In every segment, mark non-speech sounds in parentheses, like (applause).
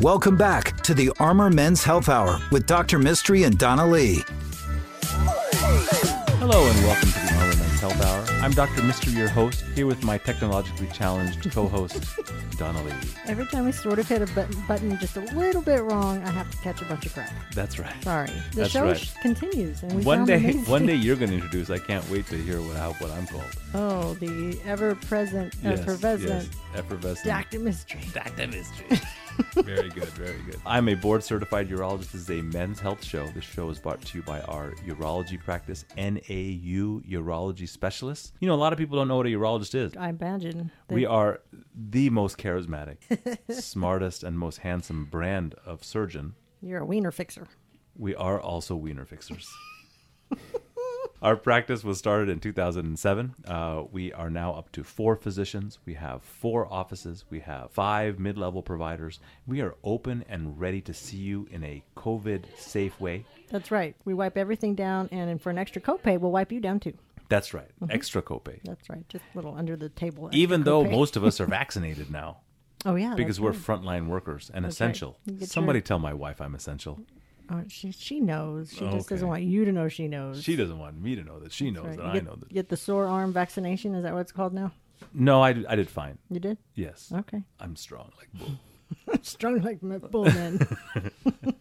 Welcome back to the Armor Men's Health Hour with Dr. Mistry and Donna Lee. Hello and welcome to the Armor Men's Health Hour. I'm Dr. Mistry, your host, here with my technologically challenged co-host, (laughs) Donna Lee. Every time we sort of hit a button, button just a little bit wrong, I have to catch a bunch of crap. That's right. Sorry. The That's show right. continues, and we One day, amazing. one (laughs) day you're going to introduce. I can't wait to hear what how, what I'm called. Oh, the ever-present, effervescent yes, effervescent. Doctor Mystery. Dr. Mystery. (laughs) very good, very good. I'm a board certified urologist. This is a men's health show. This show is brought to you by our urology practice, NAU Urology Specialists. You know, a lot of people don't know what a urologist is. I imagine that We are the most charismatic, (laughs) smartest, and most handsome brand of surgeon. you're a wiener fixer. We are also wiener fixers. (laughs) Our practice was started in 2007. Uh, we are now up to four physicians. We have four offices. We have five mid level providers. We are open and ready to see you in a COVID safe way. That's right. We wipe everything down, and for an extra copay, we'll wipe you down too. That's right. Extra copay. That's right. Just a little under the table. Even though copay. most of us are (laughs) vaccinated now oh yeah, because we're right. frontline workers and That's essential. You get your- Somebody tell my wife I'm essential. Oh, she she knows. She just Okay. doesn't want you to know she knows. She doesn't want me to know that. She knows Right. that You I get, know that. Get the sore arm vaccination. Is that what it's called now? No, I did, I did fine. You did. Yes. Okay. I'm strong like bull. (laughs) Strong like my bullman. (laughs)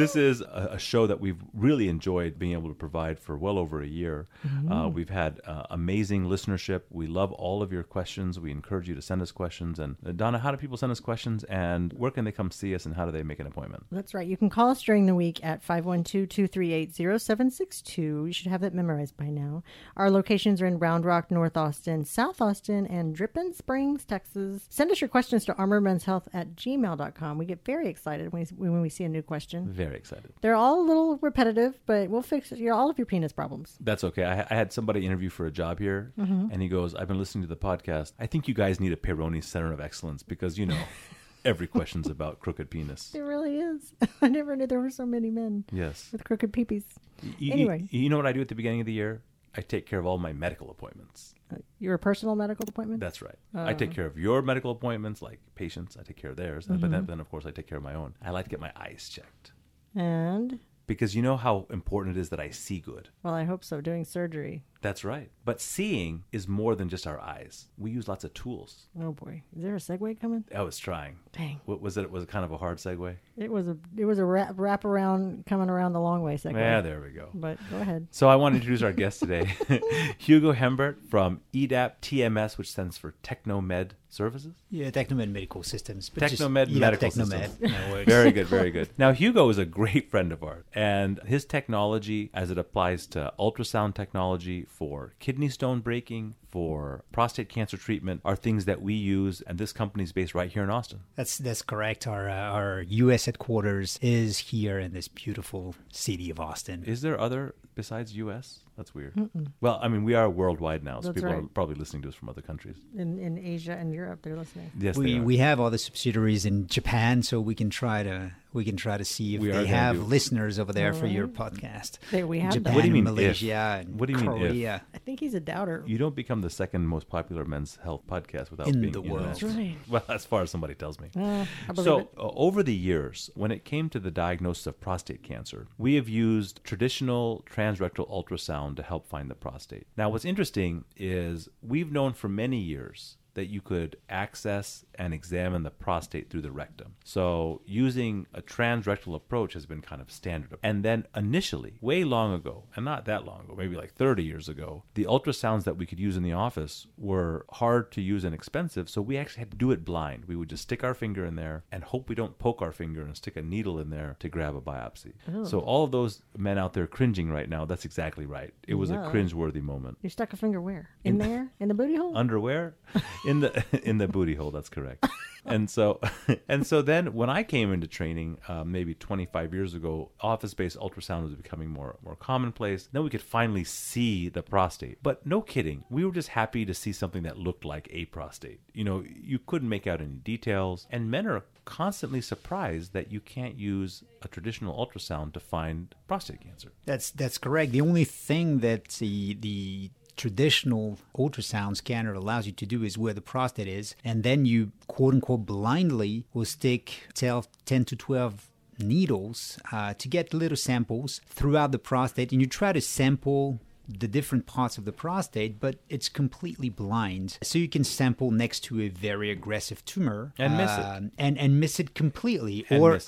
this is a, a show that we've really enjoyed being able to provide for well over a year. Uh, we've had uh, amazing listenership. We love all of your questions. We encourage you to send us questions. And uh, Donna, how do people send us questions? And where can they come see us? And how do they make an appointment? That's right. You can call us during the week at 512-238-0762. You should have that memorized by now. Our locations are in Round Rock, North Austin, South Austin, and Dripping Springs, Texas. Send us your questions to armormenshealth at gmail.com. We get very excited when we, when we see a new question. Very excited. They're all a little repetitive, but we'll fix your, all of your penis problems. That's okay. I, I had somebody interview for a job here, mm-hmm. and he goes, "I've been listening to the podcast. I think you guys need a Peyronie Center of Excellence because you know (laughs) every question's about crooked penis." It really is. (laughs) I never knew there were so many men Yes. with crooked peepees. Y- y- Anyway. you know what I do at the beginning of the year? I take care of all my medical appointments. Uh, your personal medical appointment? That's right. I take oh. care of your medical appointments, like patients. I take care of theirs, but then, mm-hmm. then of course I take care of my own. I like to get my eyes checked and, because you know how important it is that I see good. well, I hope so, doing surgery. That's right. But seeing is more than just our eyes. We use lots of tools. Oh boy, is there a segue coming? I was trying. Dang, What was it? Was it kind of a hard segue? it was a it was a wrap, wrap around coming around the long way segue. Yeah, there we go. But go ahead. So I want to introduce our guest today, (laughs) Hugo Embert from EDAP TMS, which stands for Technomed Services. Yeah, Technomed Medical Systems. but just- Technomed yeah, Medical Technomed. Systems. No. Very good, very (laughs) good. Now, Hugo is a great friend of ours, and his technology, as it applies to ultrasound technology for kidney stone breaking, for prostate cancer treatment, are things that we use, and this company is based right here in Austin. That's that's correct. Our uh, our U.S. headquarters is here in this beautiful city of Austin. Is there other besides U.S.? That's weird. Well, I mean, we are worldwide now, so That's people are probably listening to us from other countries. In in Asia and Europe, they're listening. Yes, they we are. we have other subsidiaries in Japan, so we can try to we can try to see if We they have do- listeners over there for your podcast. There we have Japan. What do you mean if? Malaysia, and What do you mean if? Korea. I think he's a doubter. You don't become the second most popular men's health podcast without In being the world. That's right. (laughs) Well, as far as somebody tells me. Uh, I So, it. uh, over the years, when it came to the diagnosis of prostate cancer, we have used traditional transrectal ultrasound to help find the prostate. Now, what's interesting is we've known for many years that you could access and examine the prostate through the rectum. So, using a transrectal approach has been kind of standard. And then initially, way long ago, and not that long ago, maybe like 30 years ago, the ultrasounds that we could use in the office were hard to use and expensive, so we actually had to do it blind. We would just stick our finger in there and hope we don't poke our finger and stick a needle in there to grab a biopsy. Oh. So, all of those men out there cringing right now, that's exactly right. It was Yeah. a cringe-worthy moment. You stuck a finger where? In (laughs) there? In the booty hole? underwear (laughs) in the (laughs) in the booty hole that's correct. And so (laughs) and so then when i came into training um, maybe 25 years ago office-based ultrasound was becoming more more commonplace. Then we could finally see the prostate. But no kidding we were just happy to see something that looked like a prostate. You know you couldn't make out any details. And men are constantly surprised that you can't use a traditional ultrasound to find prostate cancer. That's that's correct. The only thing that the the traditional ultrasound scanner allows you to do is where the prostate is, and then you quote unquote blindly will stick 12, 10 to 12 needles uh, to get little samples throughout the prostate, and you try to sample the different parts of the prostate, but it's completely blind. So you can sample next to a very aggressive tumor And miss it. um, and and miss it completely, And or it.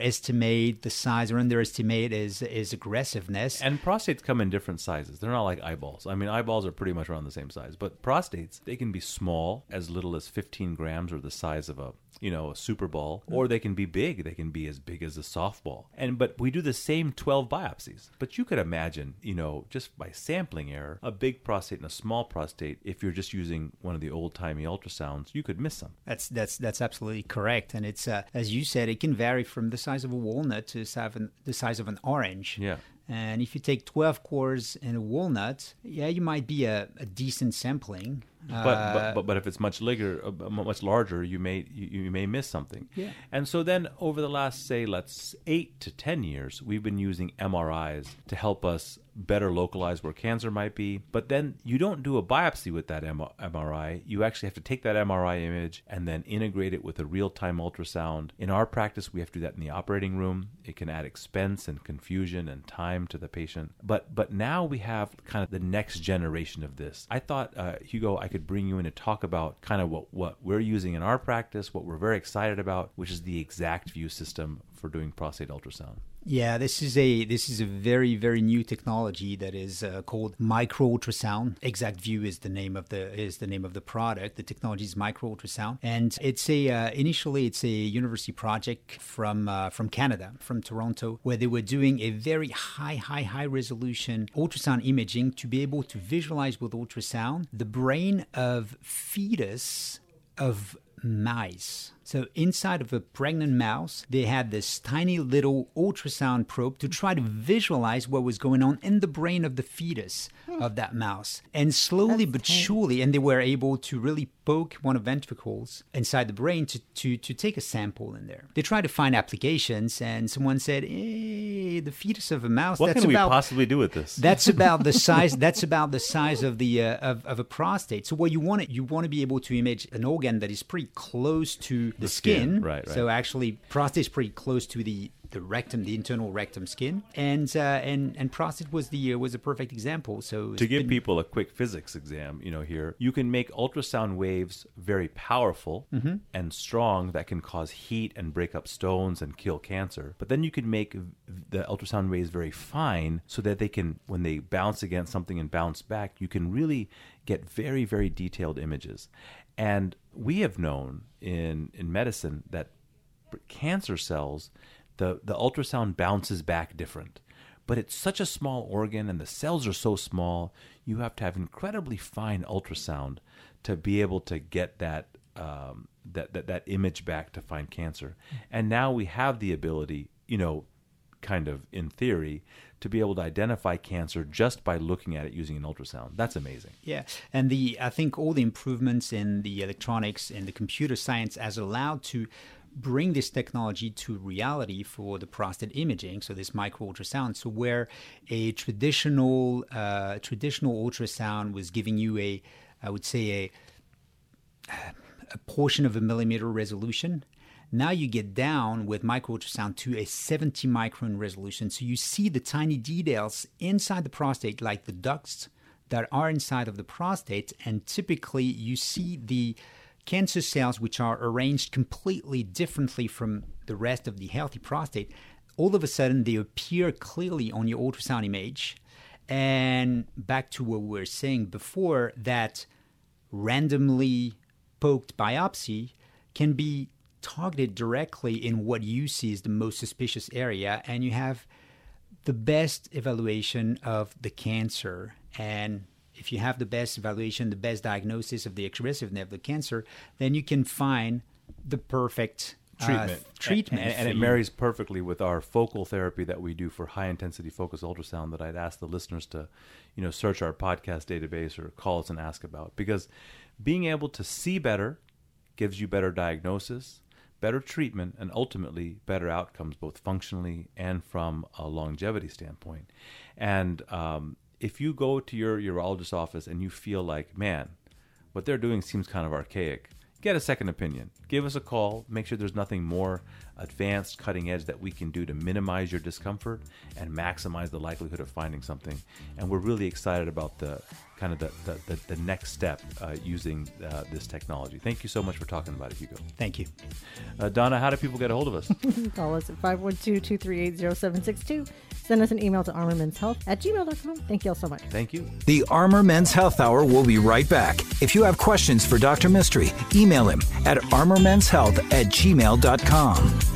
underestimate the size or underestimate is his aggressiveness. And prostates come in different sizes. They're not like eyeballs. I mean, eyeballs are pretty much around the same size, but prostates they can be small, as little as 15 grams, or the size of a you know a super ball, or they can be big. They can be as big as a softball. And but we do the same 12 biopsies. But you could imagine, you know, just by sampling error, a big prostate and a small prostate. If you're just using one of the old timey ultrasounds, you could miss some. That's that's that's absolutely correct, and it's uh, as you said, it can vary from the size of a walnut to the size of an, the size of an orange. Yeah. And if you take twelve cores in a walnut, yeah, you might be a, a decent sampling. But, Uh, but but but if it's much bigger, uh, much larger, you may you, you may miss something. Yeah. And so then over the last say let's eight to ten years, we've been using MRIs to help us better localize where cancer might be. But then you don't do a biopsy with that MRI. You actually have to take that MRI image and then integrate it with a real time ultrasound. In our practice, we have to do that in the operating room. It can add expense and confusion and time to the patient. But but now we have kind of the next generation of this. I thought uh, Hugo, I could bring you in to talk about kind of what what we're using in our practice, what we're very excited about, which is the exact view system for doing prostate ultrasound. Yeah, this is a this is a very very new technology that is uh, called micro ultrasound. Exact View is the name of the is the name of the product. The technology is micro ultrasound, and it's a uh, initially it's a university project from uh, from Canada, from Toronto, where they were doing a very high high high resolution ultrasound imaging to be able to visualize with ultrasound the brain of fetus of mice. So inside of a pregnant mouse, they had this tiny little ultrasound probe to try to visualize what was going on in the brain of the fetus hmm. of that mouse. And slowly That's but surely, and they were able to really poke one of ventricles inside the brain to, to, to take a sample in there. They tried to find applications, and someone said, "Hey, the fetus of a mouse. What that's can we possibly do with this? that's (laughs) about the size. That's about the size of the uh, of, of a prostate. So what you want it, you want to be able to image an organ that is pretty close to the, skin, skin. right, right. So actually, prostate is pretty close to the the rectum, the internal rectum skin, and uh, and and prostate was the uh, was a perfect example. So to give been- people a quick physics exam, you know, here, you can make ultrasound waves very powerful Mm-hmm. and strong that can cause heat and break up stones and kill cancer. But then you can make the ultrasound waves very fine so that they can, when they bounce against something and bounce back, you can really get very, very detailed images. And we have known in, in medicine that cancer cells, the, the ultrasound bounces back different. But it's such a small organ and the cells are so small, you have to have incredibly fine ultrasound to be able to get that, um, that, that, that image back to find cancer. And now we have the ability, you know, kind of in theory, to be able to identify cancer just by looking at it using an ultrasound. That's amazing. Yeah, and the I think all the improvements in the electronics and the computer science has allowed to bring this technology to reality for the prostate imaging. So this micro ultrasound. So where a traditional uh, traditional ultrasound was giving you a, I would say a (sighs) a portion of a millimeter resolution. Now you get down with micro ultrasound to a 70 micron resolution. So you see the tiny details inside the prostate, like the ducts that are inside of the prostate. And typically you see the cancer cells, which are arranged completely differently from the rest of the healthy prostate. All of a sudden, they appear clearly on your ultrasound image. And back to what we were saying before, that randomly poked biopsy can be targeted directly in what you see is the most suspicious area, and you have the best evaluation of the cancer. And if you have the best evaluation, the best diagnosis of the aggressiveness of the cancer, then you can find the perfect uh, treatment. treatment, and, and it marries perfectly with our focal therapy that we do for high intensity focus ultrasound. That I'd ask the listeners to, you know, search our podcast database or call us and ask about because being able to see better gives you better diagnosis, better treatment, and ultimately better outcomes, both functionally and from a longevity standpoint. And um, if you go to your urologist office and you feel like, man, what they're doing seems kind of archaic, get a second opinion. Give us a call. Make sure there's nothing more advanced, cutting edge that we can do to minimize your discomfort and maximize the likelihood of finding something. And we're really excited about the kind of the, the, the, the next step uh, using uh, this technology. Thank you so much for talking about it, Hugo. Thank you. Uh, Donna, how do people get a hold of us? (laughs) Call us at 512-238-0762. Send us an email to armormenshealth at gmail.com. Thank you all so much. Thank you. The Armor Men's Health Hour will be right back. If you have questions for Dr. Mistry, email him at armormenshealth at gmail.com.